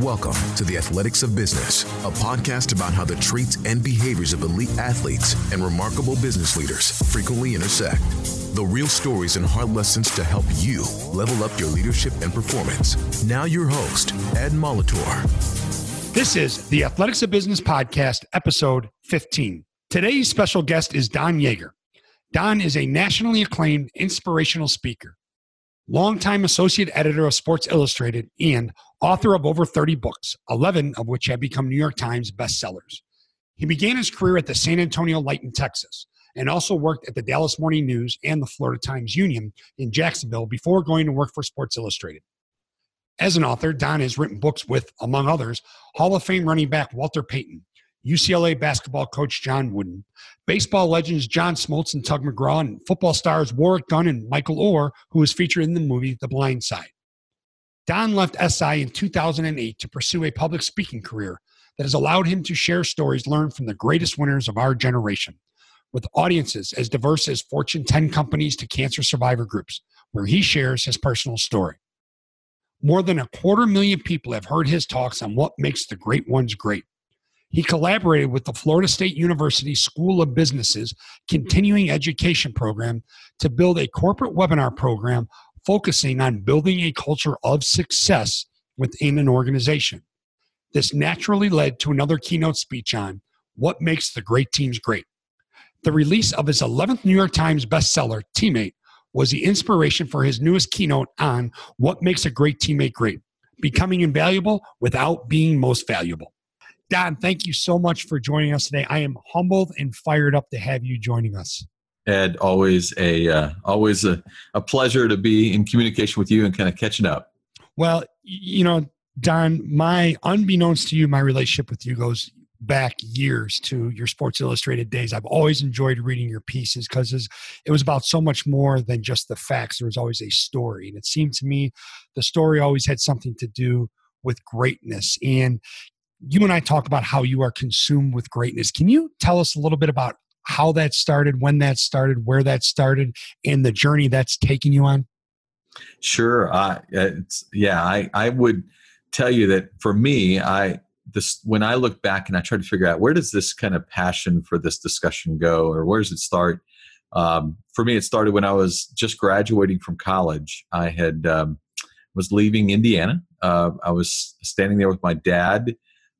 Welcome to the Athletics of Business, a podcast about how the traits and behaviors of elite athletes and remarkable business leaders frequently intersect. The real stories and hard lessons to help you level up your leadership and performance. Now, your host, Ed Molitor. This is the Athletics of Business podcast, episode 15. Today's special guest is Don Yaeger. Don is a nationally acclaimed inspirational speaker, longtime associate editor of Sports Illustrated, and author of over 30 books, 11 of which have become New York Times bestsellers. He began his career at the San Antonio Light in Texas and also worked at the Dallas Morning News and the Florida Times Union in Jacksonville before going to work for Sports Illustrated. As an author, Don has written books with, among others, Hall of Fame running back Walter Payton, UCLA basketball coach John Wooden, baseball legends John Smoltz and Tug McGraw, and football stars Warrick Dunn and Michael Oher, who was featured in the movie The Blind Side. Don left SI in 2008 to pursue a public speaking career that has allowed him to share stories learned from the greatest winners of our generation with audiences as diverse as Fortune 10 companies to cancer survivor groups, where he shares his personal story. More than a quarter million people have heard his talks on what makes the great ones great. He collaborated with the Florida State University School of Business's continuing education program to build a corporate webinar program focusing on building a culture of success within an organization. This naturally led to another keynote speech on what makes the great teams great. The release of his 11th New York Times bestseller, Teammate, was the inspiration for his newest keynote on what makes a great teammate great, becoming invaluable without being most valuable. Don, thank you so much for joining us today. I am humbled and fired up to have you joining us. Ed, always a uh, always a, a pleasure to be in communication with you and kind of catching up. Well, you know, Don, my unbeknownst to you, my relationship with you goes back years to your Sports Illustrated days. I've always enjoyed reading your pieces because it was about so much more than just the facts. There was always a story, and it seemed to me the story always had something to do with greatness. And you and I talk about how you are consumed with greatness. Can you tell us a little bit about how that started, when that started, where that started, and the journey that's taking you on? Sure. Uh, yeah, I, I would tell you that for me, I this when I look back and I try to figure out where does this kind of passion for this discussion go, or where does it start? Um, for me, it started when I was just graduating from college. I had um, was leaving Indiana. Uh, I was standing there with my dad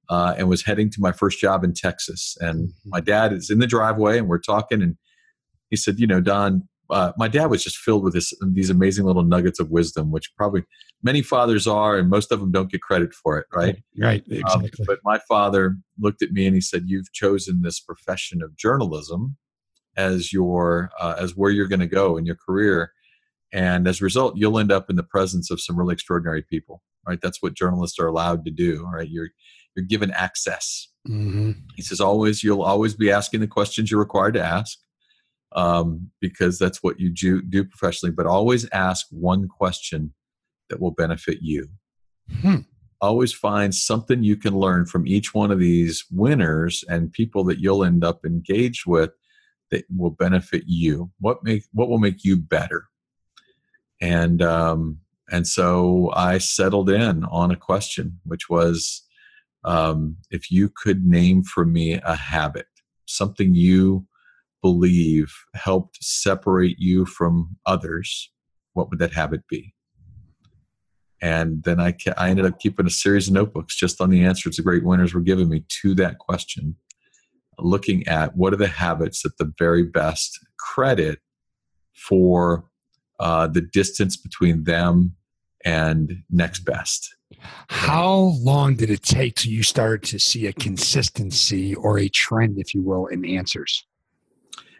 uh, and was heading to my first job in Texas. And mm-hmm. my dad is in the driveway, and we're talking, and he said, "You know, Don." Uh, my dad was just filled with this, these amazing little nuggets of wisdom, which probably many fathers are, and most of them don't get credit for it, right? Right, um, exactly. Um, but my father looked at me and he said, "You've chosen this profession of journalism as your uh, as where you're going to go in your career, and as a result, you'll end up in the presence of some really extraordinary people, right? That's what journalists are allowed to do, right? You're you're given access. Mm-hmm. He says, always, you'll always be asking the questions you're required to ask um, because that's what you do, do professionally, but always ask one question that will benefit you. Hmm. Always find something you can learn from each one of these winners and people that you'll end up engaged with that will benefit you. What make what will make you better? And um, and so I settled in on a question, which was, um, if you could name for me a habit, something you believe helped separate you from others, what would that habit be? And then I, I ended up keeping a series of notebooks just on the answers the great winners were giving me to that question, looking at what are the habits that the very best credit for uh, the distance between them and next best. How long did it take till you started to see a consistency or a trend, if you will, in answers?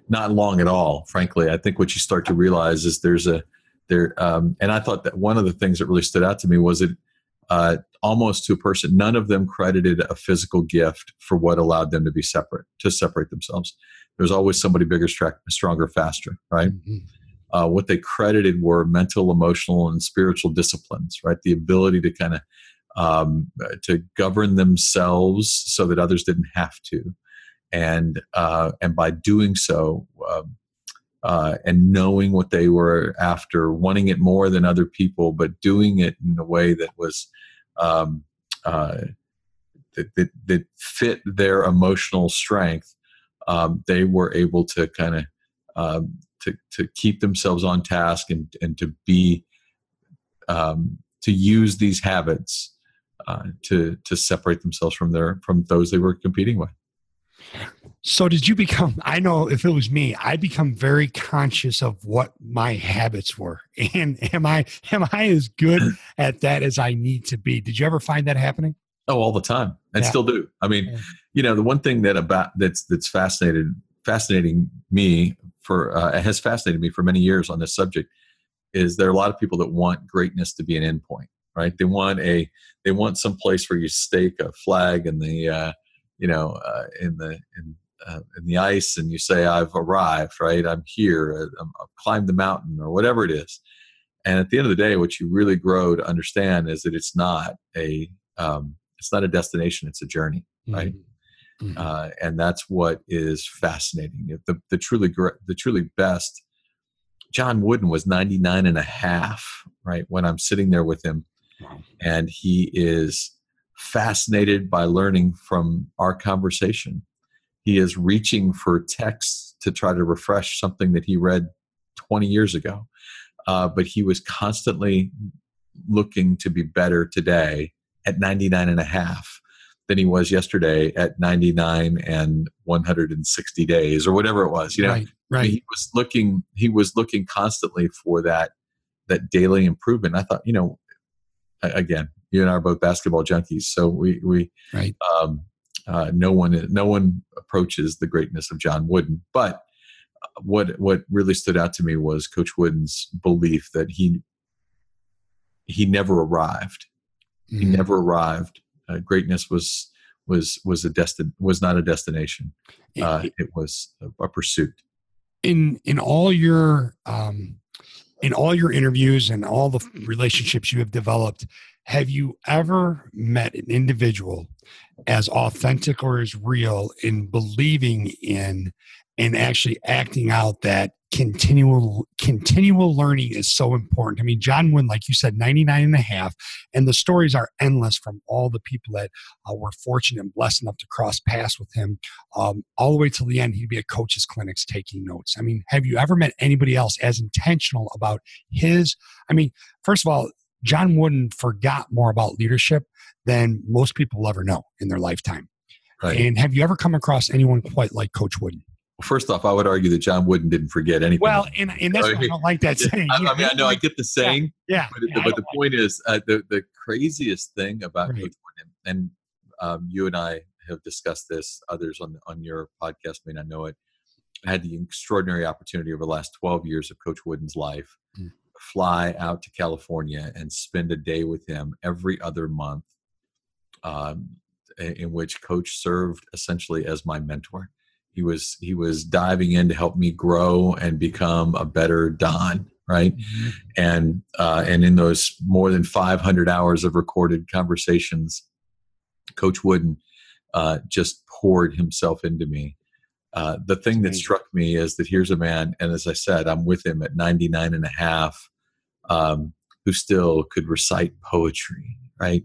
Not long at all, frankly. I think what you start to realize is there's a there, um, and I thought that one of the things that really stood out to me was it uh, almost to a person. None of them credited a physical gift for what allowed them to be separate, to separate themselves. There's always somebody bigger, stronger, faster, right? Mm-hmm uh, what they credited were mental, emotional, and spiritual disciplines, right? The ability to kind of um, to govern themselves so that others didn't have to, and uh, and by doing so, um, uh, and knowing what they were after, wanting it more than other people, but doing it in a way that was um, uh, that, that, that fit their emotional strength, um, they were able to kind of um, to to keep themselves on task and and to be um, to use these habits uh, to to separate themselves from their from those they were competing with. So did you become I know if it was me, I become very conscious of what my habits were. And am I am I as good at that as I need to be? Did you ever find that happening? Oh, all the time. And yeah. still do. I mean, yeah. you know, the one thing that about that's that's fascinated fascinating me for uh, has fascinated me for many years on this subject is there are a lot of people that want greatness to be an endpoint, right? They want a they want some place where you stake a flag in the uh, you know uh, in the in uh, in the ice and you say I've arrived, right? I'm here. Uh, I'm, I've climbed the mountain or whatever it is. And at the end of the day, what you really grow to understand is that it's not a um, it's not a destination; it's a journey, right? Mm-hmm. Mm-hmm. Uh, and that's what is fascinating. The, the truly the truly best. John Wooden was 99 and a half, right? When I'm sitting there with him, wow. and he is fascinated by learning from our conversation. He is reaching for texts to try to refresh something that he read 20 years ago. Uh, but he was constantly looking to be better today at 99 and a half than he was yesterday at 99 and 160 days or whatever it was you know right, right. he was looking he was looking constantly for that that daily improvement i thought you know again you and I are both basketball junkies, so we we right. Um, uh, no one no one approaches the greatness of John Wooden. But uh, what what really stood out to me was Coach Wooden's belief that he he never arrived. Mm-hmm. He never arrived. Uh, greatness was was was a destin was not a destination. Uh, it was a, a, pursuit. In in all your um, in all your interviews and all the relationships you have developed, have you ever met an individual as authentic or as real in believing in and actually acting out that continual continual learning is so important. I mean, John Wynn, like you said, 99 and a half, and the stories are endless from all the people that uh, were fortunate and blessed enough to cross paths with him, um, all the way till the end. He'd be at coaches' clinics taking notes. I mean, have you ever met anybody else as intentional about his? I mean, first of all, John Wooden forgot more about leadership than most people will ever know in their lifetime. Right. And have you ever come across anyone quite like Coach Wooden? Well, first off, I would argue that John Wooden didn't forget anything. Well, and, and that's why I don't like that saying. I, I mean, I know I get the saying. Yeah. But, yeah, but the point like is, uh, the, the craziest thing about right. Coach Wooden, and um, you and I have discussed this, others on, on your podcast may not know it. I had the extraordinary opportunity over the last 12 years of Coach Wooden's life mm. fly out to California and spend a day with him every other month, um, in which Coach served essentially as my mentor he was he was diving in to help me grow and become a better don right? Mm-hmm. and uh, and in those more than 500 hours of recorded conversations coach wooden uh, just poured himself into me. Uh, the thing that struck me is that here's a man and as i said i'm with him at 99 and a half um, who still could recite poetry right?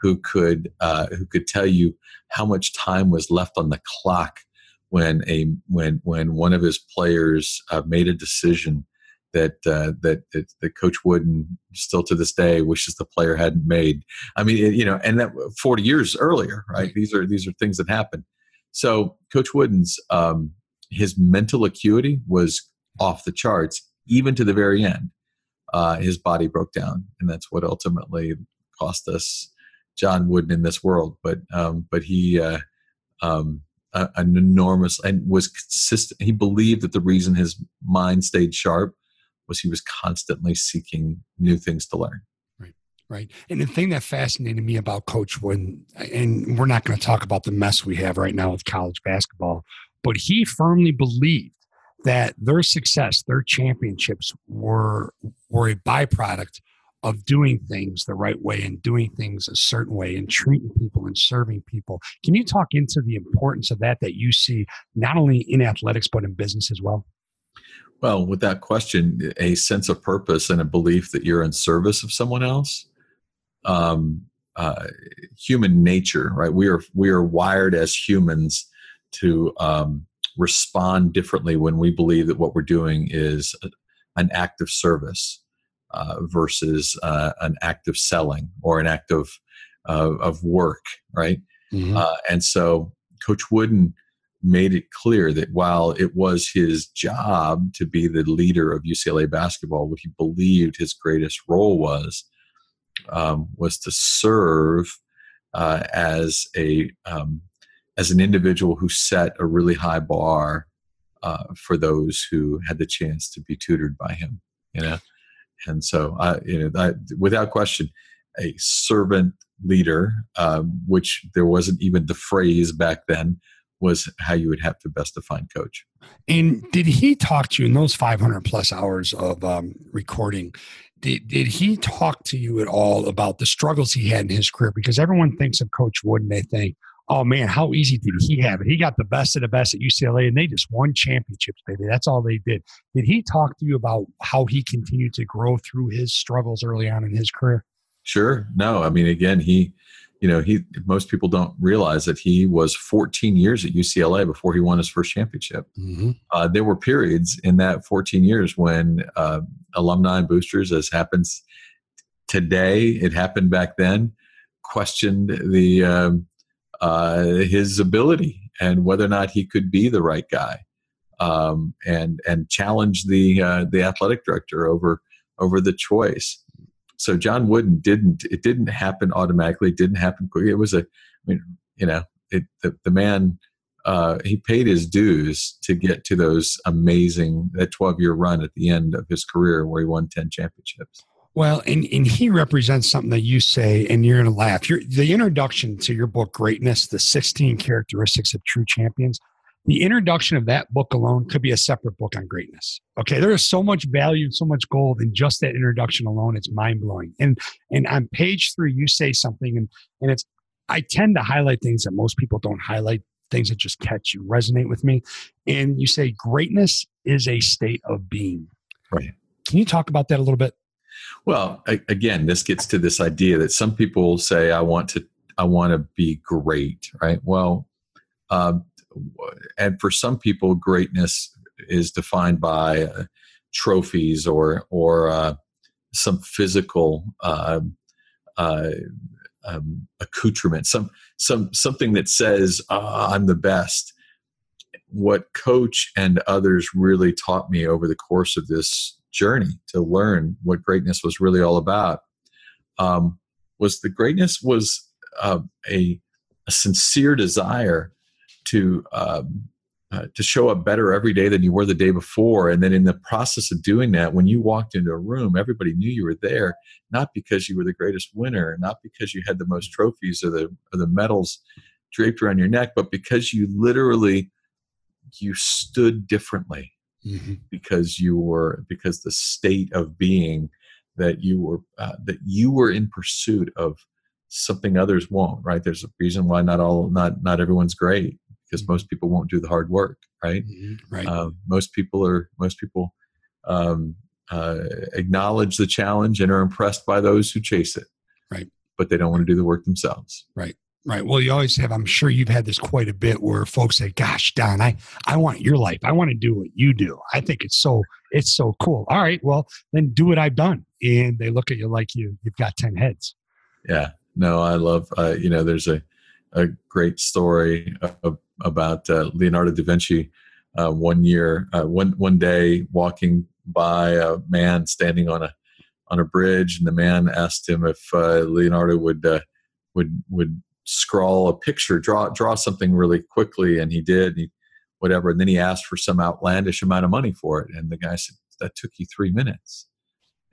Who could uh, who could tell you how much time was left on the clock when a when when one of his players uh, made a decision that, uh, that that that Coach Wooden still to this day wishes the player hadn't made. I mean, it, you know, and that 40 years earlier, right? These are these are things that happen. So Coach Wooden's um, his mental acuity was off the charts, even to the very end. Uh, his body broke down, and that's what ultimately cost us John Wooden in this world. But um, but he uh, um, a, an enormous and was consistent. He believed that the reason his mind stayed sharp was he was constantly seeking new things to learn. Right, right. And the thing that fascinated me about Coach Wooden, and we're not going to talk about the mess we have right now with college basketball, but he firmly believed that their success, their championships were were a byproduct of doing things the right way and doing things a certain way and treating people and serving people. Can you talk into the importance of that that you see not only in athletics but in business as well? Well, with that question, a sense of purpose and a belief that you're in service of someone else um, uh, human nature, right? We are we are wired as humans to um, respond differently when we believe that what we're doing is an act of service uh, versus uh, an act of selling or an act of uh, of work, right? Mm-hmm. Uh, and so Coach Wooden made it clear that while it was his job to be the leader of UCLA basketball, what he believed his greatest role was um, was to serve uh, as a um, as an individual who set a really high bar uh, for those who had the chance to be tutored by him. You know, and so I, you know, without question, a servant leader, um, which there wasn't even the phrase back then, was how you would have to best define coach. And did he talk to you in those 500 plus hours of um, recording? Did, did he talk to you at all about the struggles he had in his career? Because everyone thinks of Coach Wood and they think, oh man, how easy did he have it? He got the best of the best at UCLA and they just won championships, baby. That's all they did. Did he talk to you about how he continued to grow through his struggles early on in his career? Sure. No, I mean, again, he, you know, he, most people don't realize that he was 14 years at UCLA before he won his first championship. Mm-hmm. Uh, there were periods in that 14 years when uh, alumni and boosters, as happens today, it happened back then, questioned the, um, uh, his ability and whether or not he could be the right guy. Um, and and challenge the uh, the athletic director over over the choice so John Wooden didn't. It didn't happen automatically. It didn't happen quickly. It was a. I mean, you know, it, the the man. Uh, he paid his dues to get to those amazing that 12 year run at the end of his career where he won 10 championships. Well, and, and he represents something that you say, and you're going to laugh. You're, the introduction to your book, Greatness, the 16 Characteristics of True Champions, the introduction of that book alone could be a separate book on greatness. Okay, there is so much value, so much gold in just that introduction alone. It's mind blowing. And and on page three, you say something, and and it's I tend to highlight things that most people don't highlight, things that just catch you, resonate with me. And you say greatness is a state of being. Right. Can you talk about that a little bit? Well, again, this gets to this idea that some people say, "I want to, I want to be great." Right. Well, um, and for some people, greatness is defined by uh, trophies or or uh, some physical uh, uh um, accoutrement, some some something that says oh, I'm the best. What coach and others really taught me over the course of this journey to learn what greatness was really all about um, was the greatness was uh, a, a sincere desire to um, uh, to show up better every day than you were the day before. And then in the process of doing that, when you walked into a room, everybody knew you were there, not because you were the greatest winner, not because you had the most trophies or the or the medals draped around your neck, but because you literally you stood differently mm-hmm. because you were because the state of being that you were uh, that you were in pursuit of something others won't right there's a reason why not all not not everyone's great because most people won't do the hard work, right? Mm-hmm. Right. Uh, most people are most people um, uh, acknowledge the challenge and are impressed by those who chase it, right? But they don't want to do the work themselves, right? Right. Well, you always have. I'm sure you've had this quite a bit where folks say, "Gosh, Don, I I want your life. I want to do what you do. I think it's so it's so cool." All right, well, then do what I've done, and they look at you like you you've got ten heads. Yeah. No, I love. Uh, you know, there's a a great story of, about uh, Leonardo da Vinci. Uh, one year, uh, one one day, walking by a man standing on a on a bridge, and the man asked him if uh, Leonardo would uh, would would scrawl a picture, draw draw something really quickly, and he did. And he, whatever, and then he asked for some outlandish amount of money for it, and the guy said, "That took you three minutes."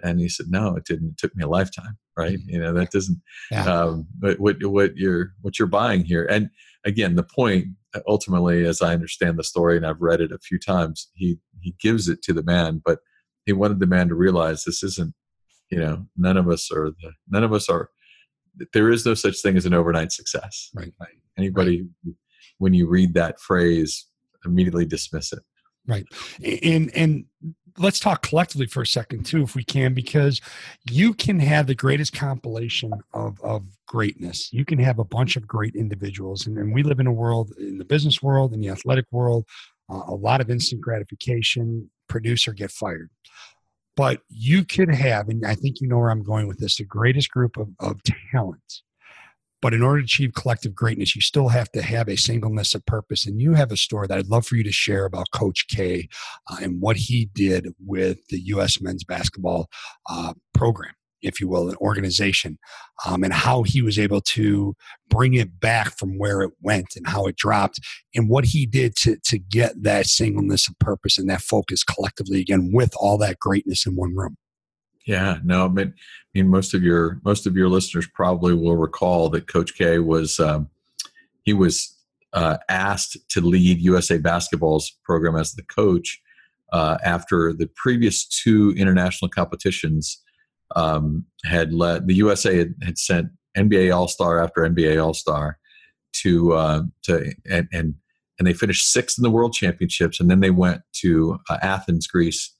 And he said, "No, it didn't. It took me a lifetime." Right? Mm-hmm. You know that doesn't. Yeah. Um, what what you're what you're buying here, and again, the point ultimately, as I understand the story, and I've read it a few times, he he gives it to the man, but he wanted the man to realize this isn't. You know, none of us are the none of us are. There is no such thing as an overnight success. Right. right? Anybody, right. when you read that phrase, immediately dismiss it. Right. And and let's talk collectively for a second too, if we can, because you can have the greatest compilation of of greatness. You can have a bunch of great individuals, and, and we live in a world in the business world, in the athletic world, uh, a lot of instant gratification. Producer get fired, but you could have, and I think you know where I'm going with this, the greatest group of of talent but in order to achieve collective greatness, you still have to have a singleness of purpose. And you have a story that I'd love for you to share about Coach K uh, and what he did with the U.S. men's basketball uh, program, if you will, an organization, um, and how he was able to bring it back from where it went and how it dropped, and what he did to, to get that singleness of purpose and that focus collectively again with all that greatness in one room. Yeah, no, I mean, I mean, most of your most of your listeners probably will recall that Coach K was um, he was uh, asked to lead USA Basketball's program as the coach uh, after the previous two international competitions um, had led the USA had, had sent NBA All Star after NBA All Star to uh, to and, and and they finished sixth in the World Championships, and then they went to uh, Athens, Greece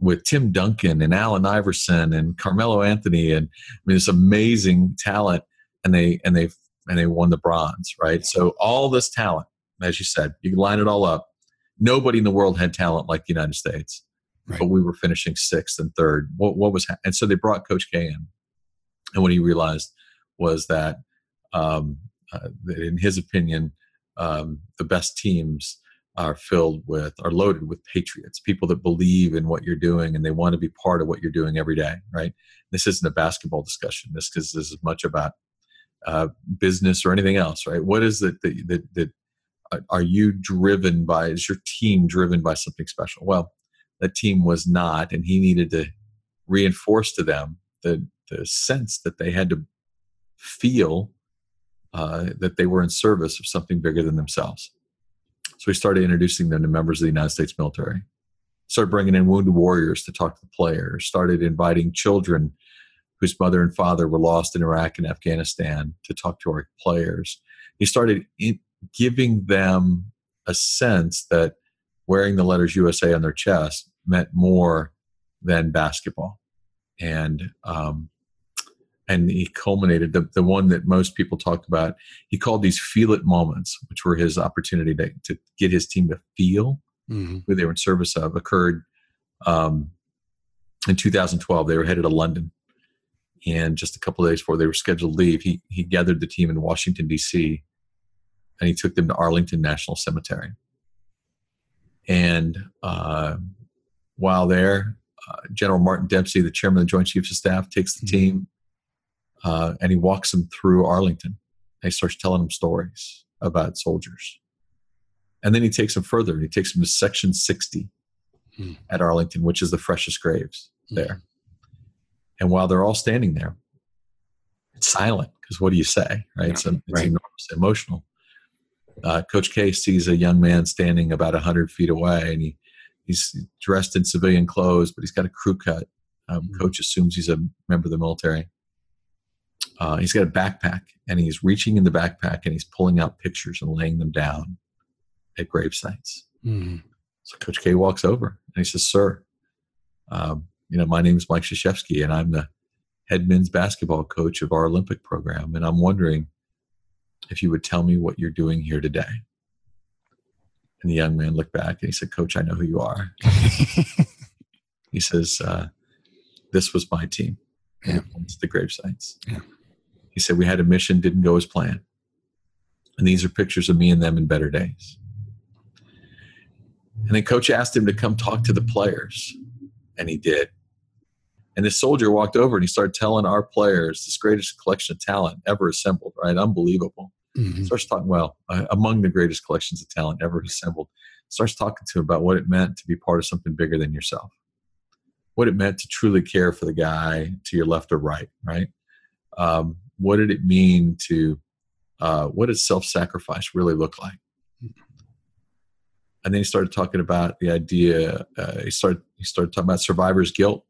with Tim Duncan and Allen Iverson and Carmelo Anthony and I mean this amazing talent and they and they and they won the bronze, right? So all this talent, as you said, you line it all up. Nobody in the world had talent like the United States, right. but we were finishing sixth and third. What, what was and so they brought Coach K in, and what he realized was that, um, uh, in his opinion, um, the best teams are filled with are loaded with patriots people that believe in what you're doing and they want to be part of what you're doing every day right this isn't a basketball discussion this is as much about uh, business or anything else right what is it that, that, that are you driven by is your team driven by something special well that team was not and he needed to reinforce to them the, the sense that they had to feel uh, that they were in service of something bigger than themselves so we started introducing them to members of the United States military. Started bringing in wounded warriors to talk to the players. Started inviting children whose mother and father were lost in Iraq and Afghanistan to talk to our players. He started giving them a sense that wearing the letters USA on their chest meant more than basketball. And um, and he culminated the, the one that most people talked about he called these feel it moments which were his opportunity to, to get his team to feel mm-hmm. who they were in service of occurred um, in 2012 they were headed to london and just a couple of days before they were scheduled to leave he, he gathered the team in washington d.c and he took them to arlington national cemetery and uh, while there uh, general martin dempsey the chairman of the joint chiefs of staff takes the mm-hmm. team uh, and he walks them through Arlington. And he starts telling them stories about soldiers. And then he takes them further. He takes them to Section 60 hmm. at Arlington, which is the freshest graves hmm. there. And while they're all standing there, it's silent because what do you say, right? Yeah, it's, it's right. enormous, emotional. Uh, Coach K sees a young man standing about 100 feet away, and he, he's dressed in civilian clothes, but he's got a crew cut. Um, mm-hmm. Coach assumes he's a member of the military uh, he's got a backpack and he's reaching in the backpack and he's pulling out pictures and laying them down at grave sites. Mm-hmm. So Coach K walks over and he says, Sir, um, you know, my name is Mike Krzyzewski and I'm the head men's basketball coach of our Olympic program. And I'm wondering if you would tell me what you're doing here today. And the young man looked back and he said, Coach, I know who you are. he says, uh, This was my team. Yeah. It's the grave sites. Yeah. He said, We had a mission, didn't go as planned. And these are pictures of me and them in better days. And then coach asked him to come talk to the players, and he did. And this soldier walked over and he started telling our players this greatest collection of talent ever assembled, right? Unbelievable. Mm-hmm. Starts talking, well, uh, among the greatest collections of talent ever assembled. Starts talking to him about what it meant to be part of something bigger than yourself, what it meant to truly care for the guy to your left or right, right? Um, what did it mean to uh, what does self-sacrifice really look like and then he started talking about the idea uh, he started he started talking about survivor's guilt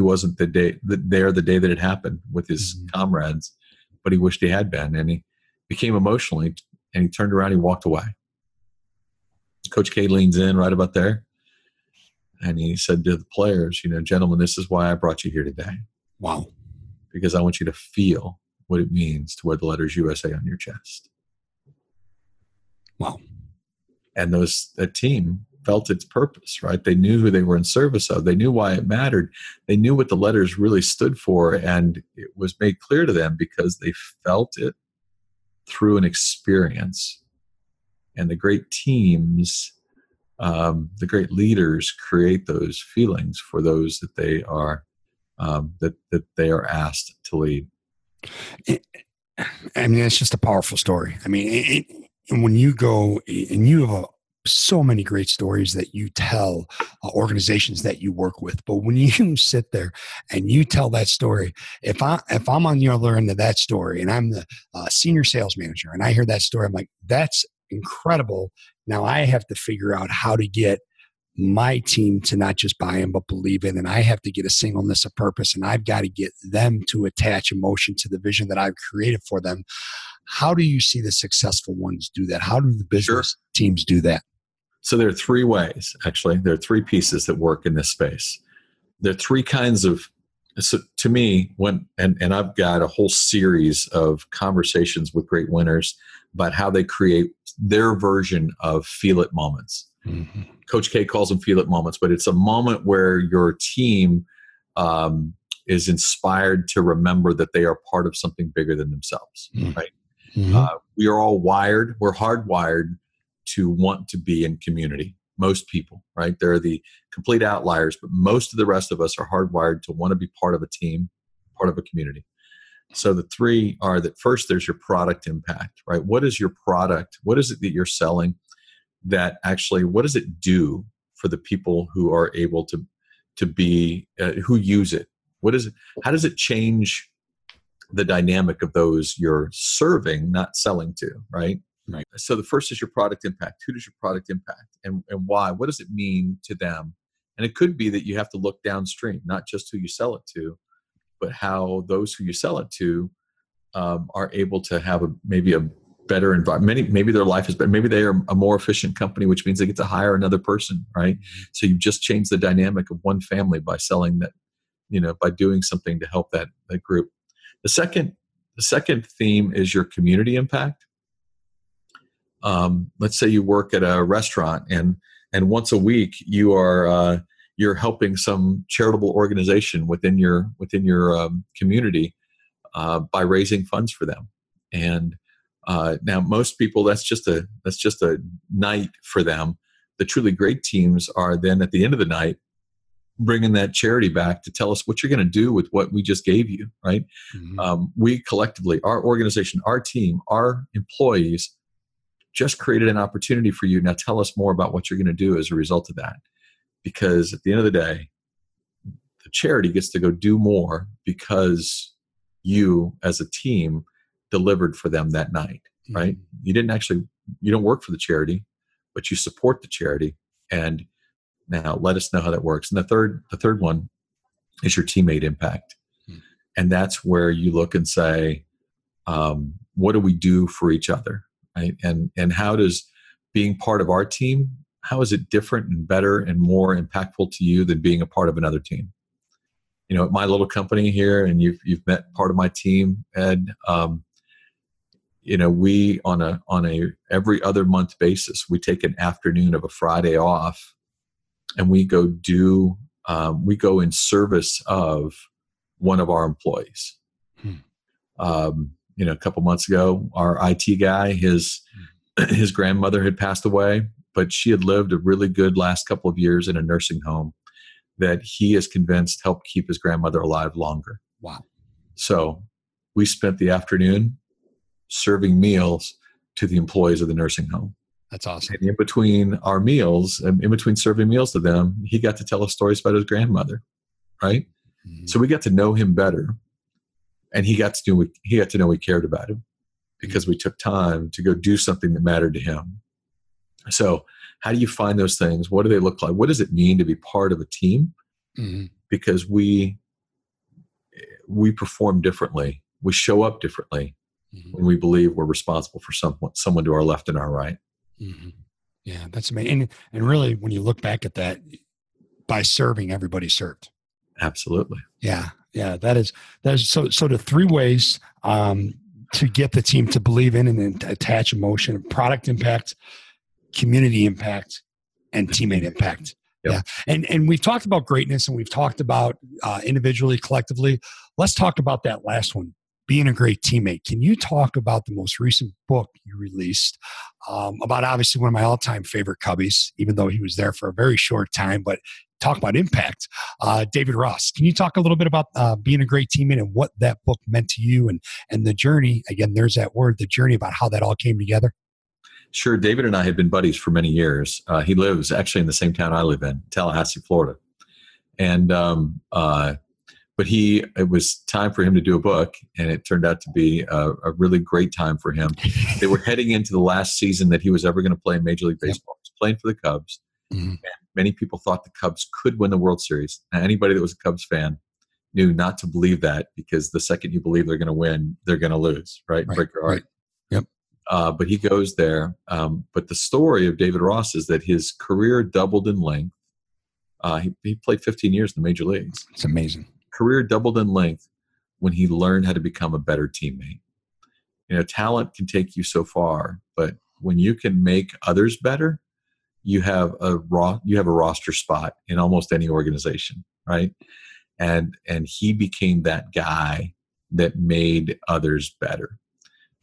he wasn't the day the, there the day that it happened with his mm-hmm. comrades but he wished he had been and he became emotional and he turned around he walked away coach k leans in right about there and he said to the players, you know, gentlemen, this is why I brought you here today. Wow. Because I want you to feel what it means to wear the letters USA on your chest. Wow. And those that team felt its purpose, right? They knew who they were in service of. They knew why it mattered. They knew what the letters really stood for, and it was made clear to them because they felt it through an experience. And the great teams um, the great leaders create those feelings for those that they are um, that that they are asked to lead. I mean, it's just a powerful story. I mean, it, it, when you go and you have a, so many great stories that you tell uh, organizations that you work with, but when you sit there and you tell that story, if I if I'm on the other end of that story and I'm the uh, senior sales manager and I hear that story, I'm like, that's incredible. Now I have to figure out how to get my team to not just buy in but believe in and i have to get a singleness of purpose and i've got to get them to attach emotion to the vision that i've created for them. How do you see the successful ones do that? How do the business sure. teams do that so there are three ways actually there are three pieces that work in this space there are three kinds of so to me when and, and i've got a whole series of conversations with great winners about how they create their version of feel it moments. Mm-hmm. Coach K calls them feel it moments, but it's a moment where your team um, is inspired to remember that they are part of something bigger than themselves. Mm-hmm. Right? Mm-hmm. Uh, we are all wired. We're hardwired to want to be in community. Most people, right? They're the complete outliers, but most of the rest of us are hardwired to want to be part of a team, part of a community. So the three are that first there's your product impact, right? What is your product? What is it that you're selling that actually what does it do for the people who are able to to be uh, who use it? What is it how does it change the dynamic of those you're serving, not selling to, right? Right. So the first is your product impact. Who does your product impact and, and why? What does it mean to them? And it could be that you have to look downstream, not just who you sell it to, but how those who you sell it to um, are able to have a maybe a better environment. Many, maybe their life is better. Maybe they are a more efficient company, which means they get to hire another person, right? Mm-hmm. So you just change the dynamic of one family by selling that, you know, by doing something to help that that group. The second, the second theme is your community impact. Um, let's say you work at a restaurant and and once a week you are uh, you're helping some charitable organization within your within your um, community uh, by raising funds for them. And uh, now most people that's just a that's just a night for them. The truly great teams are then at the end of the night bringing that charity back to tell us what you're going to do with what we just gave you right? Mm-hmm. um, we collectively our organization our team our employees just created an opportunity for you now tell us more about what you're going to do as a result of that because at the end of the day, the charity gets to go do more because you as a team delivered for them that night, right? Mm-hmm. You didn't actually, you don't work for the charity, but you support the charity. And now let us know how that works. And the third, the third one is your teammate impact. Mm-hmm. And that's where you look and say, um, what do we do for each other? Right. And, and how does being part of our team how is it different and better and more impactful to you than being a part of another team? You know, at my little company here, and you've you've met part of my team, Ed. Um, you know, we on a on a every other month basis, we take an afternoon of a Friday off, and we go do um, we go in service of one of our employees. Hmm. Um, you know, a couple months ago, our IT guy, his his grandmother had passed away, but she had lived a really good last couple of years in a nursing home that he is convinced helped keep his grandmother alive longer. Wow. So we spent the afternoon serving meals to the employees of the nursing home. That's awesome. And in between our meals, and in between serving meals to them, he got to tell us stories about his grandmother, right? Mm-hmm. So we got to know him better, and he got to know he got to know we cared about him because we took time to go do something that mattered to him. So, how do you find those things? What do they look like? What does it mean to be part of a team? Mm-hmm. Because we we perform differently, we show up differently mm-hmm. when we believe we're responsible for someone someone to our left and our right. Mm-hmm. Yeah, that's amazing. And, and really, when you look back at that, by serving everybody served. Absolutely. Yeah, yeah, that is that is so. So the three ways um, to get the team to believe in and attach emotion, product impact, community impact, and teammate impact. Yep. Yeah, and and we've talked about greatness, and we've talked about uh, individually, collectively. Let's talk about that last one, being a great teammate. Can you talk about the most recent book you released um, about obviously one of my all-time favorite Cubbies, even though he was there for a very short time, but talk about impact. Uh, David Ross, can you talk a little bit about uh, being a great teammate and what that book meant to you and and the journey? Again, there's that word, the journey about how that all came together. Sure. David and I have been buddies for many years. Uh, he lives actually in the same town I live in, Tallahassee, Florida, and um, uh, but he it was time for him to do a book, and it turned out to be a, a really great time for him. they were heading into the last season that he was ever going to play in Major League Baseball. Yep. He was playing for the Cubs. Mm-hmm. many people thought the Cubs could win the World Series. Now, anybody that was a Cubs fan knew not to believe that because the second you believe they're going to win, they're going to lose, right? right Break your heart. Right. Yep. Uh, but he goes there. Um, but the story of David Ross is that his career doubled in length. Uh, he, he played 15 years in the major leagues. It's amazing. Career doubled in length when he learned how to become a better teammate. You know, talent can take you so far, but when you can make others better, you have a raw you have a roster spot in almost any organization right? And and he became that guy that made others better.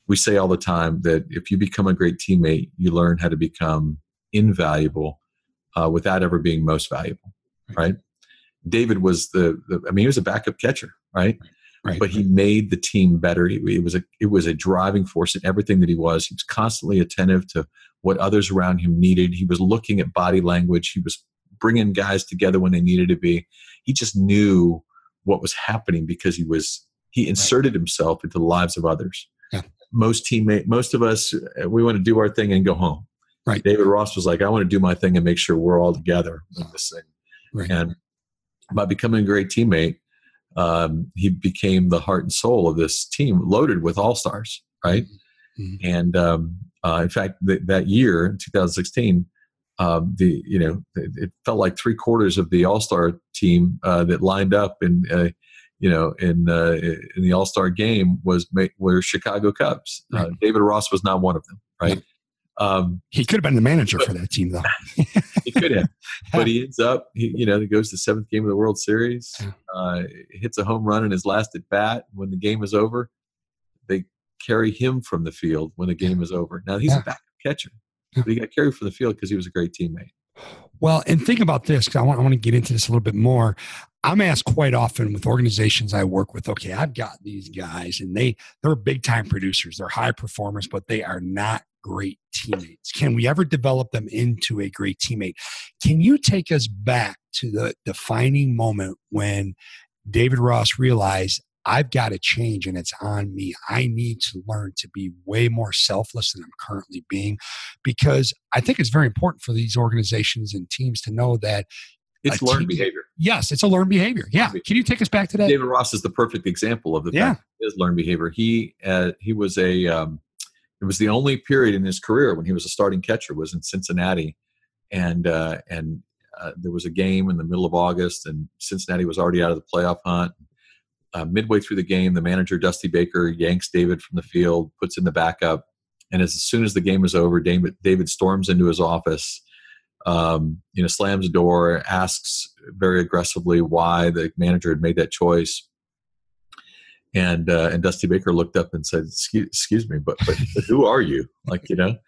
We say all the time that if you become a great teammate you learn how to become invaluable uh, without ever being most valuable right david was the, the, i mean he was a backup catcher right Right. But he made the team better. It was a it was a driving force in everything that he was. He was constantly attentive to what others around him needed. He was looking at body language. He was bringing guys together when they needed to be. He just knew what was happening because he was he inserted right. himself into the lives of others. Yeah. Most teammate, most of us, uh, we want to do our thing and go home. Right. David Ross was like, I want to do my thing and make sure we're all together in this thing. Right. And by becoming a great teammate, um, he became the heart and soul of this team, loaded with all stars. Right. Mm-hmm. And um, uh, in fact, th- that year, 2016, um, the you know it, it, felt like three quarters of the All Star team uh, that lined up in uh, you know in uh, in the All Star game was were Chicago Cubs. Uh, right. David Ross was not one of them, right? Um, he could have been the manager but, for that team, though. he could have, but he ends up, he, you know, he goes to the seventh game of the World Series, uh, hits a home run in his last at bat. When the game is over, they carry him from the field when the game is over. Now he's yeah. a backup catcher, but he got carried from the field because he was a great teammate. Well, and think about this because I want, I want to get into this a little bit more. I'm asked quite often with organizations I work with, okay, I've got these guys and they they're big time producers, they're high performers, but they are not great teammates. Can we ever develop them into a great teammate? Can you take us back to the defining moment when David Ross realized I've got to change and it's on me. I need to learn to be way more selfless than I'm currently being because I think it's very important for these organizations and teams to know that it's learned team, behavior. Yes, it's a learned behavior. Yeah. Can you take us back to that? David Ross is the perfect example of the yeah. fact is learned behavior. He uh, he was a um, it was the only period in his career when he was a starting catcher was in Cincinnati, and uh, and uh, there was a game in the middle of August, and Cincinnati was already out of the playoff hunt uh, midway through the game, the manager Dusty Baker yanks David from the field, puts in the backup, and as soon as the game was over, David, David storms into his office. Um, you know, slams the door, asks very aggressively why the manager had made that choice. And uh, and Dusty Baker looked up and said, "Excuse, excuse me, but, but who are you? Like you know?"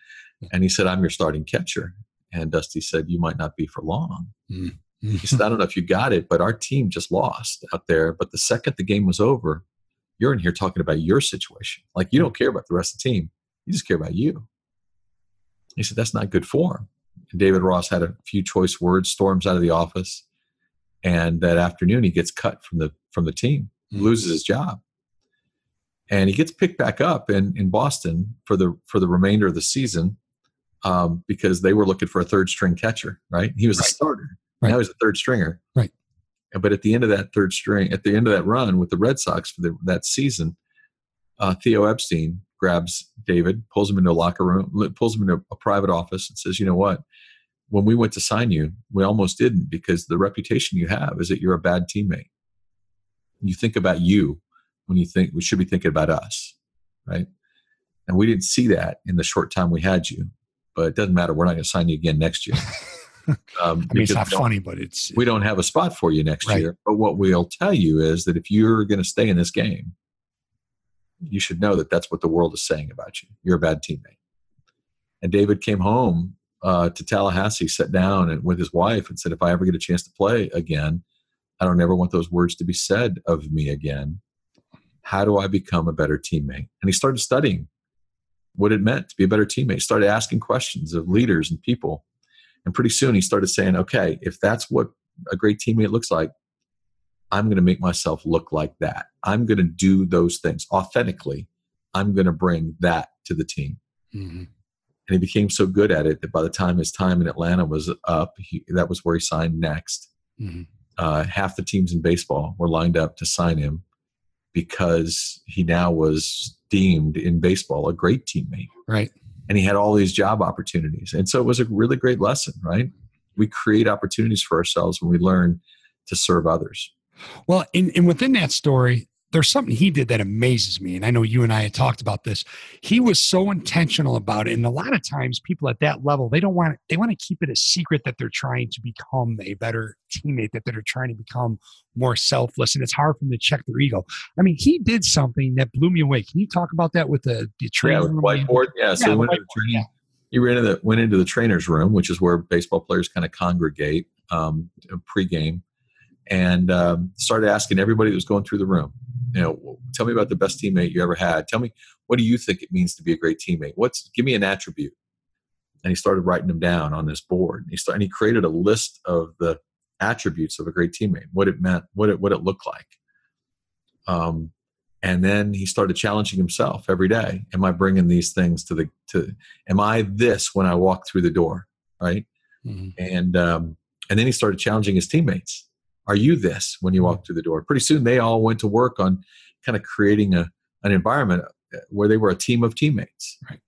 And he said, "I'm your starting catcher." And Dusty said, "You might not be for long." Mm. He said, I don't know if you got it, but our team just lost out there. But the second the game was over, you're in here talking about your situation. Like you don't care about the rest of the team. You just care about you. He said, That's not good form. And David Ross had a few choice words, storms out of the office. And that afternoon he gets cut from the from the team, mm-hmm. loses his job. And he gets picked back up in, in Boston for the for the remainder of the season um, because they were looking for a third string catcher, right? He was right. a starter. Right. Now he's a third stringer. Right. But at the end of that third string, at the end of that run with the Red Sox for the, that season, uh, Theo Epstein grabs David, pulls him into a locker room, pulls him into a private office, and says, "You know what? when we went to sign you, we almost didn't because the reputation you have is that you're a bad teammate. You think about you when you think we should be thinking about us, right? And we didn't see that in the short time we had you, but it doesn't matter. We're not going to sign you again next year. Um, I mean, it's not funny, but it's we don't have a spot for you next Right. year. But what we'll tell you is that if you're going to stay in this game, you should know that that's what the world is saying about you. You're a bad teammate. And David came home uh, to Tallahassee, sat down and, with his wife, and said, "If I ever get a chance to play again, I don't ever want those words to be said of me again. How do I become a better teammate?" And he started studying what it meant to be a better teammate. He started asking questions of leaders and people. And pretty soon he started saying, okay, if that's what a great teammate looks like, I'm going to make myself look like that. I'm going to do those things authentically. I'm going to bring that to the team. Mhm. And he became so good at it that by the time his time in Atlanta was up, he, that was where he signed next. Mhm. Uh, half the teams in baseball were lined up to sign him because he now was deemed in baseball a great teammate right. and he had all these job opportunities. And so it was a really great lesson, right? We create opportunities for ourselves when we learn to serve others. Well, and, and within that story, there's something he did that amazes me. And I know you and I had talked about this. He was so intentional about it. And a lot of times people at that level, they don't want they want to keep it a secret that they're trying to become a better teammate, that they're trying to become more selfless. And it's hard for them to check their ego. I mean, he did something that blew me away. Can you talk about that with the, the Yeah, training whiteboard. Yeah, so Yeah, we went whiteboard, training. yeah. You went into the went into the trainer's room, which is where baseball players kind of congregate um, pregame, and um, started asking everybody that was going through the room. You know, tell me about the best teammate you ever had. Tell me what do you think it means to be a great teammate. What's give me an attribute. And he started writing them down on this board. And He started, and he created a list of the attributes of a great teammate, what it meant, what it what it looked like. Um, and then he started challenging himself every day. Am I bringing these things to the to? Am I this when I walk through the door? Right Mhm. and um, and then he started challenging his teammates. Are you this when you walk through the door? Pretty soon, they all went to work on kind of creating a an environment uh, where they were a team of teammates, Right.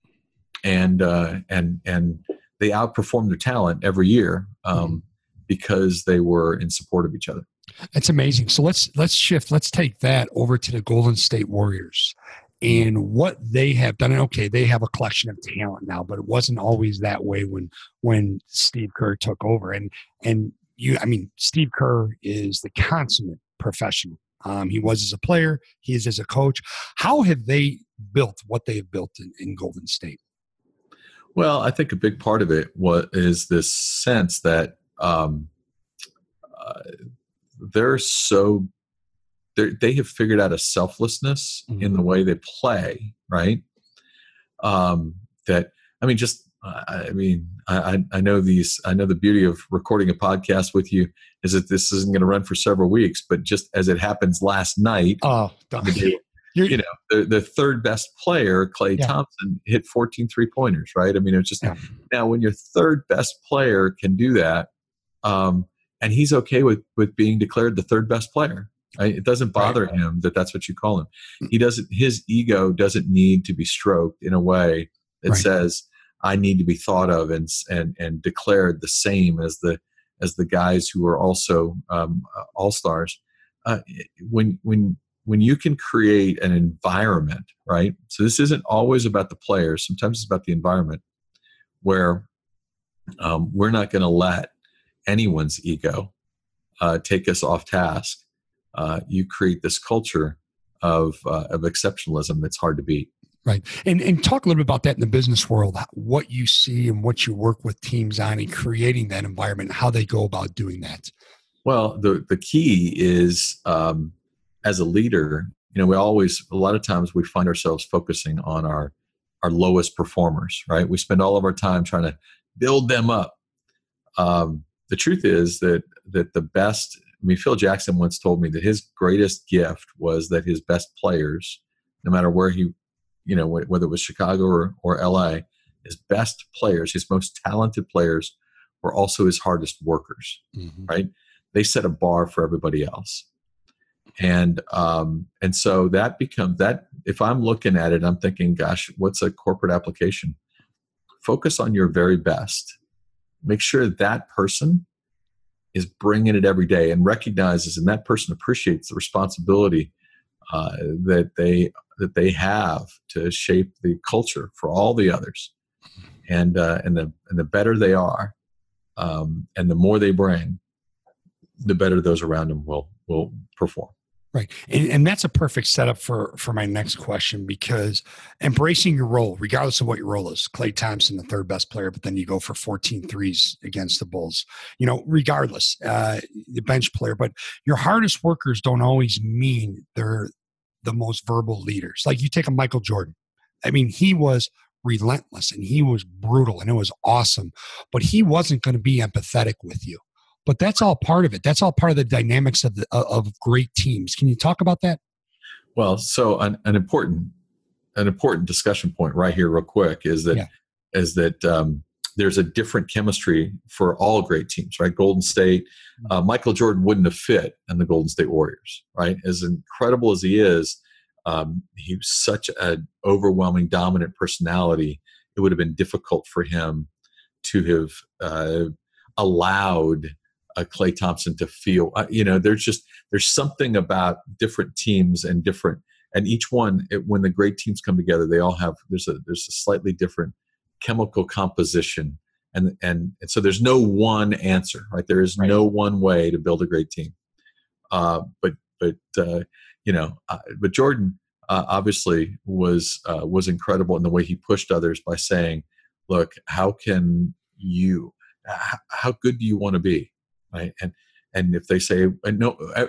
and uh, and and they outperformed their talent every year um, because they were in support of each other. That's amazing. So let's let's shift. Let's take that over to the Golden State Warriors and what they have done. And okay, they have a collection of talent now, but it wasn't always that way when when Steve Kerr took over. And and you, I mean, Steve Kerr is the consummate professional. Um, he was as a player. He is as a coach. How have they built what they've built in, in Golden State? Well, I think a big part of it was is this sense that um, uh, they're so they're, they have figured out a selflessness in the way they play, right? Um, that I mean, just I I mean, I, I- know these. I know the beauty of recording a podcast with you is that this isn't going to run for several weeks, but just as it happens last night, Oh, you know, the, the third best player, Klay Yeah. Thompson, hit 14 three pointers, right? I mean, it's just Yeah. now when your third best player can do that, um, and he's okay with with being declared the third best player. Right? It doesn't bother Right. him that that's what you call him. He doesn't. His ego doesn't need to be stroked in a way that Right. says I need to be thought of and and and declared the same as the as the guys who are also um, all stars. Uh, when when when you can create an environment, right? So this isn't always about the players. Sometimes it's about the environment where um, we're not going to let anyone's ego uh, take us off task. Uh, you create this culture of uh, of exceptionalism that's hard to beat. Right. And and talk a little bit about that in the business world, what you see and what you work with teams on in creating that environment, how they go about doing that. Well, the the key is um, as a leader, you know, we always a lot of times we find ourselves focusing on our our lowest performers, right? We spend all of our time trying to build them up. Um, the truth is that that the best. I mean, Phil Jackson once told me that his greatest gift was that his best players, no matter where he, you know, whether it was Chicago or, or L.A., his best players, his most talented players, were also his hardest workers right? They set a bar for everybody else, and um, and so that becomes that. If I'm looking at it, I'm thinking, gosh, what's a corporate application? Focus on your very best, make sure that person is bringing it every day and recognizes and that person appreciates the responsibility uh, that they that they have to shape the culture for all the others. And uh, and the and the better they are um, and the more they bring the better those around them will will perform Right. And, and that's a perfect setup for, for my next question because embracing your role, regardless of what your role is, Klay Thompson, the third best player, but then you go for 14 threes against the Bulls, you know, regardless, uh, the bench player, but your hardest workers don't always mean they're the most verbal leaders. Like you take a Michael Jordan. I mean, he was relentless and he was brutal and it was awesome, but he wasn't going to be empathetic with you but that's all part of it. That's all part of the dynamics of the, of great teams. Can you talk about that? Well, so an, an important an important discussion point right here, real quick, is that yeah. is that um, there's a different chemistry for all great teams, right? Golden State, mm-hmm. uh, Michael Jordan wouldn't have fit in the Golden State Warriors, right? As incredible as he is, um, he was such an overwhelming, dominant personality. It would have been difficult for him to have uh, allowed a Klay Thompson to feel. Uh, you know, there's just there's something about different teams and different and each one it, when the great teams come together, they all have there's a there's a slightly different chemical composition and and, and so there's no one answer, right? There is right. no one way to build a great team. Uh, but but uh, you know, uh, but Jordan uh, obviously was uh, was incredible in the way he pushed others by saying, "Look, how can you? How good do you want to be? Right? And and if they say no, uh,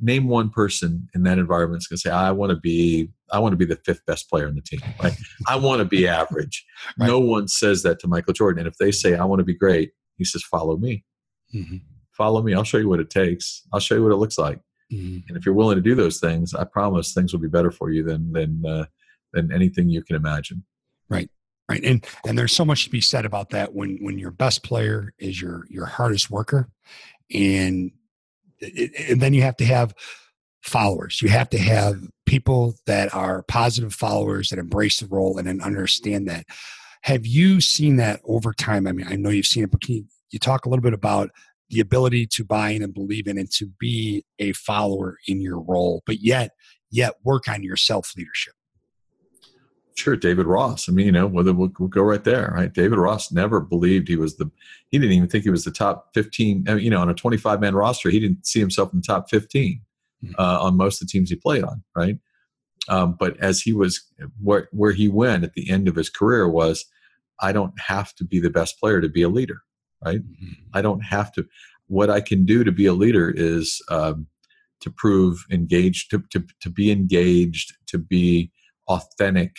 name one person in that environment is going to say, "I want to be, I want to be the fifth best player in the team. Right? I want to be average." Right. No one says that to Michael Jordan. And if they say, "I want to be great," he says, "Follow me. Mm-hmm. Follow me. I'll show you what it takes. I'll show you what it looks like." Mm-hmm. And if you're willing to do those things, I promise things will be better for you than than uh, than anything you can imagine. Right right and and there's so much to be said about that when when your best player is your your hardest worker and and then you have to have followers. You have to have people that are positive followers that embrace the role and then understand that. Have you seen that over time? I mean i know you've seen it but can you, you talk a little bit about the ability to buy in and believe in and to be a follower in your role but yet yet work on your self leadership Sure, David Ross. I mean, you know, whether we'll, we'll, go right there, right? David Ross never believed he was the. He didn't even think he was the top fifteen. You know, on a twenty-five man roster, he didn't see himself in the top 15 mm-hmm. uh, on most of the teams he played on, right? Um, but as he was where where he went at the end of his career was, I don't have to be the best player to be a leader, right? Mm-hmm. I don't have to. What I can do to be a leader is um, to prove engaged, to, to to be engaged, to be authentic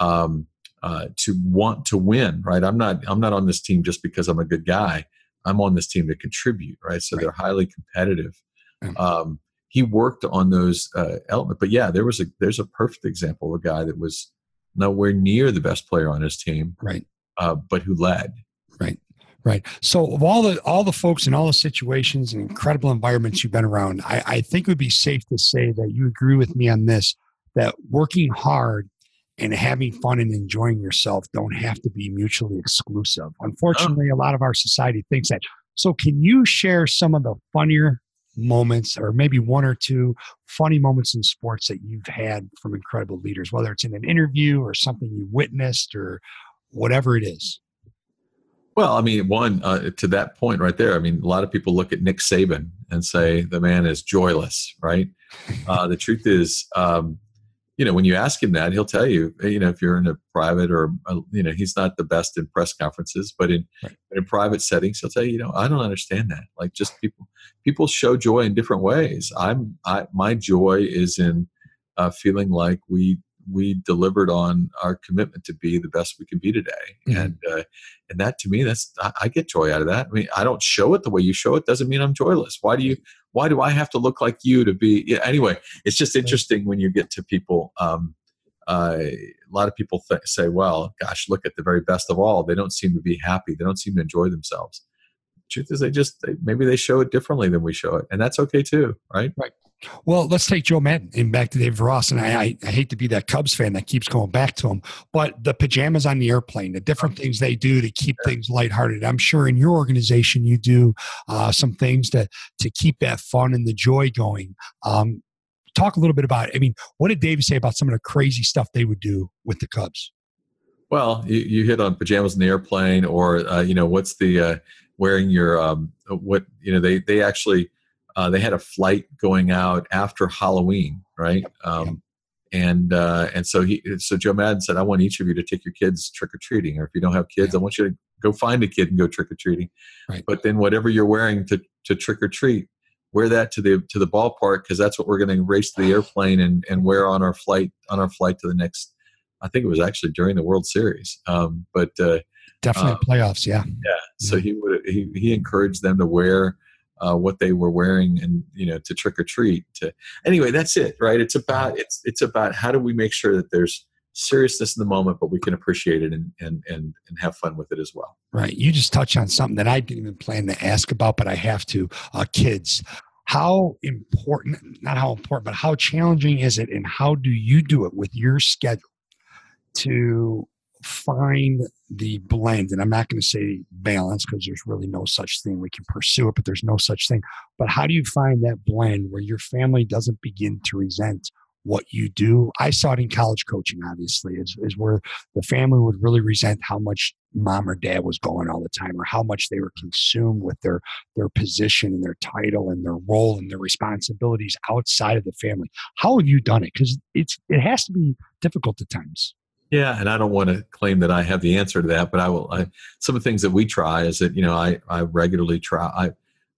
um, uh, to want to win, right? I'm not I'm not on this team just because I'm a good guy. I'm on this team to contribute, right? So right. they're highly competitive. Mm-hmm. Um, he worked on those uh, elements, but yeah, there was a there's a perfect example of a guy that was nowhere near the best player on his team, right? Uh, but who led, right? Right. So of all the all the folks in all the situations and incredible environments you've been around, I, I think it would be safe to say that you agree with me on this: that working hard and having fun and enjoying yourself don't have to be mutually exclusive. Unfortunately, a lot of our society thinks that. So, can you share some of the funnier moments, or maybe one or two funny moments in sports that you've had from incredible leaders, whether it's in an interview or something you witnessed or whatever it is? Well, I mean, one uh, to that point right there. I mean, a lot of people look at Nick Saban and say the man is joyless, right? Uh, the truth is, um, you know, when you ask him that, he'll tell you, you know, if you're in a private or, a, you know, he's not the best in press conferences, but in, right. in private settings, he'll tell you, you know, I don't understand that. Like just people, people show joy in different ways. I'm, I, my joy is in uh, feeling like we, we delivered on our commitment to be the best we can be today. Mm-hmm. And, uh, and that to me, that's, I, I get joy out of that. I mean, I don't show it the way you show it. Doesn't mean I'm joyless. Why do you, why do I have to look like you to be? Yeah, anyway, it's just interesting when you get to people. Um, uh, a lot of people th- say, well, gosh, look at the very best of all. They don't seem to be happy. They don't seem to enjoy themselves. Truth is, they just they, maybe they show it differently than we show it, and that's okay too, right? Right. Well, let's take Joe Maddon and back to Dave Ross. And I, I, I, hate to be that Cubs fan that keeps going back to him, but the pajamas on the airplane, the different things they do to keep things lighthearted. I'm sure in your organization you do uh, some things to to keep that fun and the joy going. Um, talk a little bit about. I mean, what did Dave say about some of the crazy stuff they would do with the Cubs? Well, you, you hit on pajamas in the airplane, or uh, you know, what's the uh, wearing your um, what you know they they actually uh, they had a flight going out after Halloween, right? Um, and uh, and so he so Joe Maddon said, I want each of you to take your kids trick or treating, or if you don't have kids, yeah. I want you to go find a kid and go trick or treating. Right. But then whatever you're wearing to to trick or treat, wear that to the to the ballpark because that's what we're going to race to the airplane and and wear on our flight on our flight to the next. I think it was actually during the World Series, um, but uh, definitely um, playoffs. Yeah, yeah. So he would he he encouraged them to wear uh, what they were wearing and you know to trick or treat to anyway that's it right? It's about it's it's about how do we make sure that there's seriousness in the moment but we can appreciate it and and and, and have fun with it as well. Right. You just touched on something that i didn't even plan to ask about but i have to uh, kids. How important not how important but how challenging is it and how do you do it with your schedule to find the blend and i'm not going to say balance because there's really no such thing. We can pursue it but there's no such thing. But how do you find that blend where your family doesn't begin to resent what you do? I saw it in college coaching obviously is, is where the family would really resent how much mom or dad was going all the time or how much they were consumed with their their position and their title and their role and their responsibilities outside of the family. How have you done it? Because it's it has to be difficult at times yeah, and I don't want to claim that I have the answer to that, but I will. I, some of the things that we try is that you know I I regularly try. I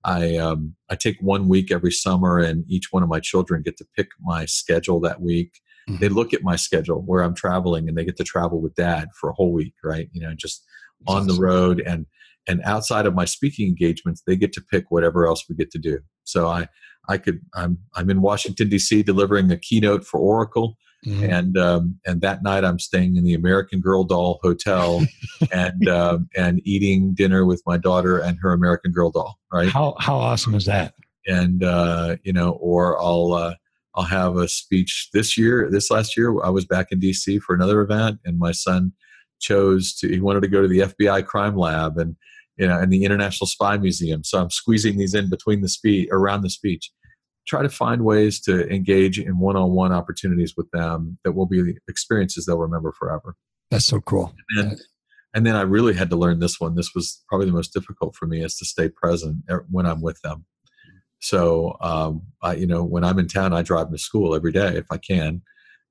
I um, I take one week every summer, and each one of my children get to pick my schedule that week. Mm-hmm. They look at my schedule where I'm traveling, and they get to travel with dad for a whole week, right? You know, just That's on awesome. the road and and outside of my speaking engagements, they get to pick whatever else we get to do. So I I could I'm I'm in Washington D.C. delivering a keynote for Oracle Mm-hmm. And um, and that night I'm staying in the American Girl doll hotel and um, and eating dinner with my daughter and her American Girl doll. Right? How how awesome is that? And uh, you know, or I'll uh, I'll have a speech this year. This last year, I was back in D.C. for another event, and my son chose to. He wanted to go to the FBI crime lab and you know and the International Spy Museum. So I'm squeezing these in between the speech around the speech try to find ways to engage in one-on-one opportunities with them that will be experiences they'll remember forever. That's so cool. And then, and then i really had to learn this one. This was probably the most difficult for me is to stay present when i'm with them. So um, I, you know when i'm in town i drive to school every day if i can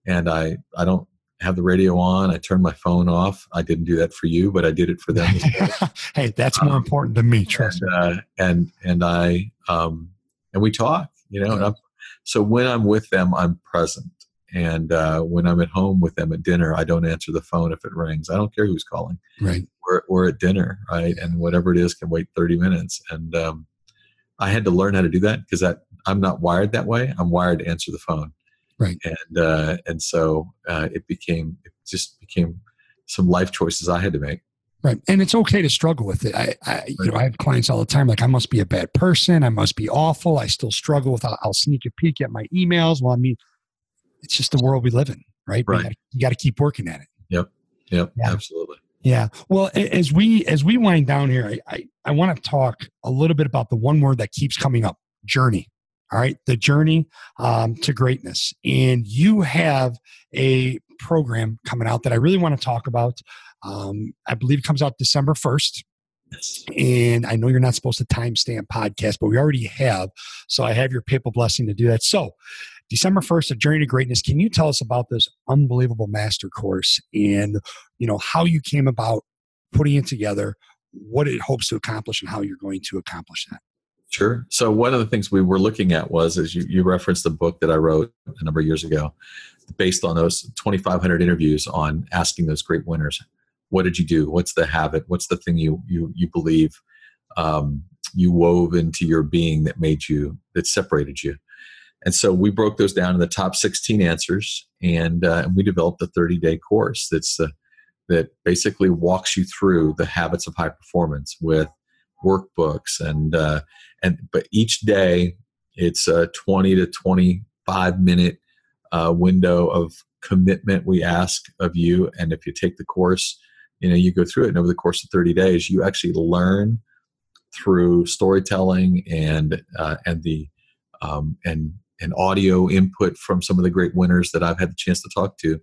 and i i don't have the radio on. I turn my phone off. I didn't do that for you but i did it for them hey that's more um, important than me trust and, uh, and and i um, and we talk you know. And I'm, so when I'm with them, I'm present. And uh, when I'm at home with them at dinner, I don't answer the phone if it rings. I don't care who's calling. Right. We're, we're at dinner, right? And whatever it is can wait 30 minutes. And um, I had to learn how to do that because that I'm not wired that way. I'm wired to answer the phone. Right. And uh, and so uh, it became it just became some life choices I had to make. Right. And it's okay to struggle with it. I, I you know, I have clients all the time like, I must be a bad person. I must be awful. I still struggle with, I'll, I'll sneak a peek at my emails. Well, I mean, it's just the world we live in, right? Right. You got to keep working at it. Yep. Yep. Yeah. Absolutely. Yeah. Well, as we, as we wind down here, I, I, I want to talk a little bit about the one word that keeps coming up journey. All right. The journey um, to greatness. And you have a program coming out that I really want to talk about. Um, I believe it comes out December 1st. And I know you're not supposed to timestamp podcast, but we already have. So I have your papal blessing to do that. So December 1st, A Journey to Greatness. Can you tell us about this unbelievable master course and you know how you came about putting it together, what it hopes to accomplish, and how you're going to accomplish that? Sure. So one of the things we were looking at was, as you, you referenced the book that I wrote a number of years ago, based on those 2,500 interviews on asking those great winners, what did you do? What's the habit? What's the thing you you you believe um, you wove into your being that made you that separated you? And so we broke those down in the top 16 answers and, uh, and we developed a 30 day course that's uh, that basically walks you through the habits of high performance with workbooks and uh, and but each day It's a 20 to 25 minute uh, window of commitment we ask of you. And if you take the course, you know, you go through it, and over the course of 30 days, you actually learn through storytelling and uh, and the um, and and audio input from some of the great winners that I've had the chance to talk to.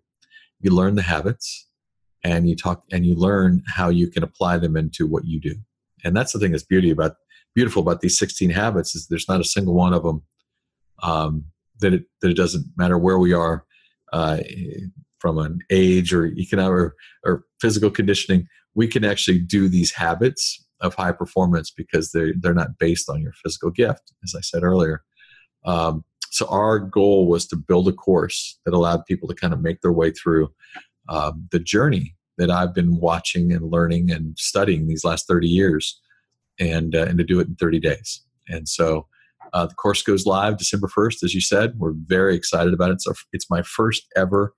You learn the habits, and you talk and you learn how you can apply them into what you do. And that's the thing that's beauty about beautiful about these 16 habits is there's not a single one of them um, that it that it doesn't matter where we are uh, from an age or economic or, or physical conditioning. We can actually do these habits of high performance because they're they're not based on your physical gift, as I said earlier. Um, so our goal was to build a course that allowed people to kind of make their way through um, the journey that I've been watching and learning and studying these last 30 years, and uh, and to do it in 30 days. And so uh, the course goes live December 1st, as you said. We're very excited about it. So it's my first ever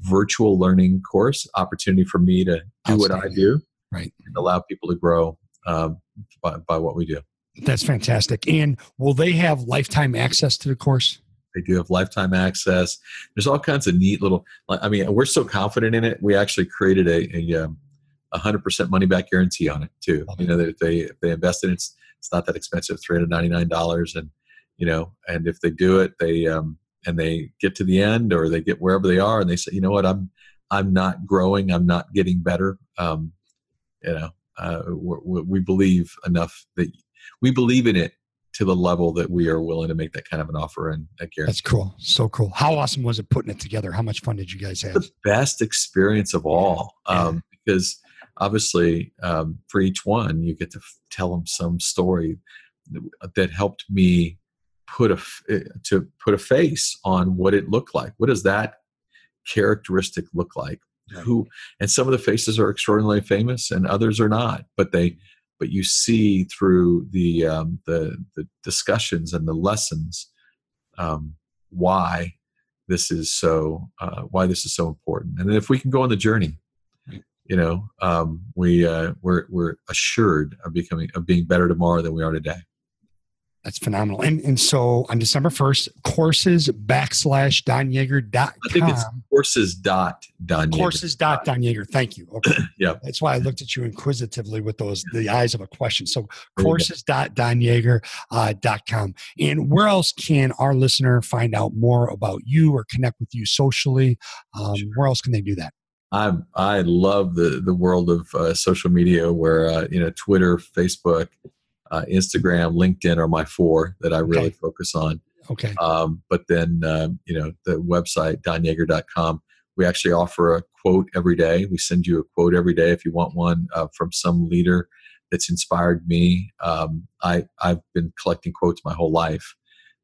virtual learning course opportunity for me to do what I do, right, and allow people to grow um, by, by what we do. That's fantastic. And will they have lifetime access to the course? They do have lifetime access. There's all kinds of neat little. I mean, we're so confident in it. We actually created a a, um, a hundred percent money back guarantee on it too. Love you know, that if they if they invest in it, it's, it's not that expensive, three hundred ninety nine dollars, and you know, and if they do it, they um and they get to the end or they get wherever they are, and they say, you know what, I'm I'm not growing, I'm not getting better. Um, you know, uh, we believe enough that we believe in it to the level that we are willing to make that kind of an offer and that guarantee. That's cool. So cool. How awesome was it putting it together? How much fun did you guys have? The best experience of all, um, because obviously um, for each one you get to f- tell them some story that helped me put a eh, to put a face on what it looked like. What does that characteristic look like? Right. Who and some of the faces are extraordinarily famous and others are not, but they but you see through the um, the, the discussions and the lessons um, why this is so uh, why this is so important. And if we can go on the journey, you know, um, we uh, we're we're assured of becoming of being better tomorrow than we are today. That's phenomenal. And and so on December 1st, courses backslash donyaeger.com. I think it's courses dot Don Courses dot Don Yaeger. Thank you. Okay. yeah. That's why I looked at you inquisitively with those the eyes of a question. So courses dot Don uh, dot com. And where else can our listener find out more about you or connect with you socially? Um, sure. Where else can they do that? I I love the the world of uh, social media where uh, you know Twitter, Facebook, uh, Instagram, LinkedIn are my four that I really okay. focus on. Okay. Um, but then, uh, you know, the website, donyaeger.com, we actually offer a quote every day. We send you a quote every day if you want one uh, from some leader that's inspired me. Um, I, I've been collecting quotes my whole life.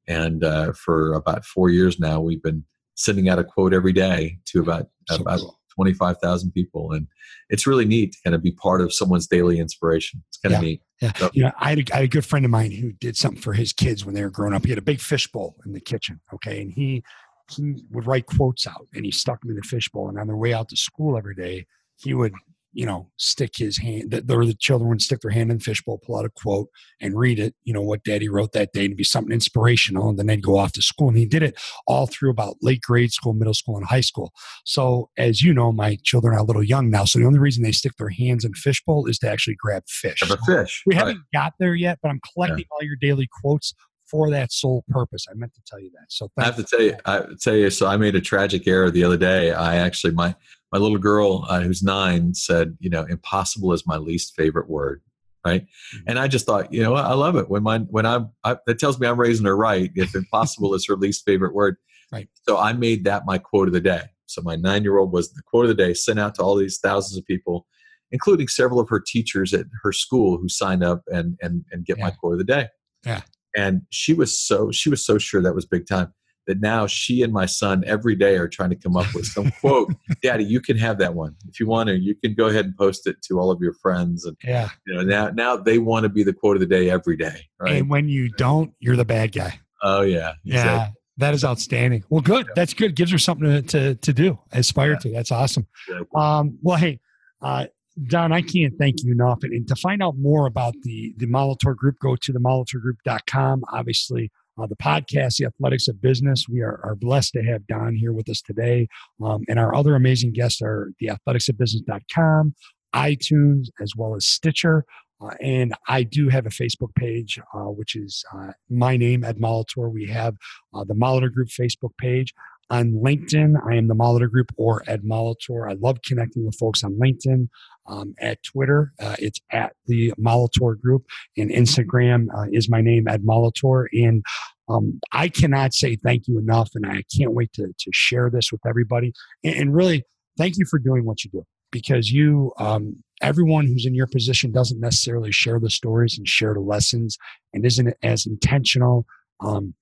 And uh, for about four years now, we've been sending out a quote every day to about, so about cool. 25,000 people. And it's really neat to kind of be part of someone's daily inspiration. It's kind yeah. of neat. Yeah. So, you know, I had, a, I had a good friend of mine who did something for his kids when they were growing up. He had a big fishbowl in the kitchen. Okay. And he, he would write quotes out and he stuck them in the fishbowl. And on their way out to school every day, he would you know, stick his hand, that the, the children would stick their hand in the fishbowl, pull out a quote and read it, you know, what daddy wrote that day and be something inspirational. And then they'd go off to school. And he did it all through about late grade school, middle school, and high school. So, as you know, my children are a little young now. So, the only reason they stick their hands in fishbowl is to actually grab fish. Grab a fish. We right. haven't got there yet, but I'm collecting yeah. all your daily quotes for that sole purpose. I meant to tell you that. So I have to tell you, I tell you. So I made a tragic error the other day. I actually my my little girl uh, who's nine said, you know, impossible is my least favorite word. Right. Mm-hmm. And I just thought, you know, I love it when my, when I'm, I, that tells me I'm raising her right. If impossible is her least favorite word. Right. So I made that my quote of the day. So my nine year old was the quote of the day sent out to all these thousands of people, including several of her teachers at her school who signed up and, and, and get yeah. my quote of the day. Yeah. And she was so, she was so sure that was big time that now she and my son every day are trying to come up with some quote. Daddy, you can have that one if you want to. You can go ahead and post it to all of your friends, and yeah, you know now now they want to be the quote of the day every day. Right? And when you don't, you're the bad guy. Oh yeah, yeah. Exactly. That is outstanding. Well, good. That's good. Gives her something to, to, to do, aspire yeah. to. That's awesome. Um, well, hey, uh, Don, I can't thank you enough. And, and, to find out more about the, the Molitor Group, go to the molitorgroup.com. Obviously, uh, the podcast, The Athletics of Business. We are, are blessed to have Don here with us today. Um, and our other amazing guests are theathleticsofbusiness.com, iTunes, as well as Stitcher. Uh, and I do have a Facebook page, uh, which is uh, my name, Ed Molitor. We have uh, the Molitor Group Facebook page. On LinkedIn, I am the Molitor Group or Ed Molitor. I love connecting with folks on LinkedIn. Um, at Twitter, uh, it's at the Molitor Group. And Instagram uh, is my name, Ed Molitor. And um, I cannot say thank you enough. And I can't wait to, to share this with everybody. And, and really, thank you for doing what you do because you um, everyone who's in your position doesn't necessarily share the stories and share the lessons and isn't as intentional um,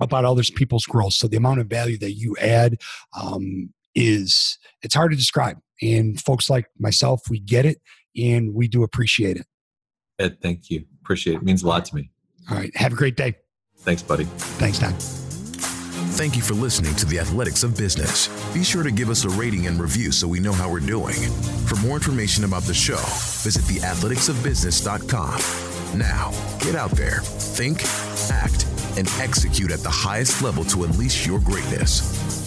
about others people's growth. So the amount of value that you add um, is it's hard to describe. And folks like myself we get it and we do appreciate it. Ed thank you. Appreciate it, it means a lot to me. All right. Have a great day. Thanks buddy. Thanks don. Thank you for listening to the Athletics of Business. Be sure to give us a rating and review so we know how we're doing. For more information about the show, visit theathleticsofbusiness.com. Now, get out there, think, act, and execute at the highest level to unleash your greatness.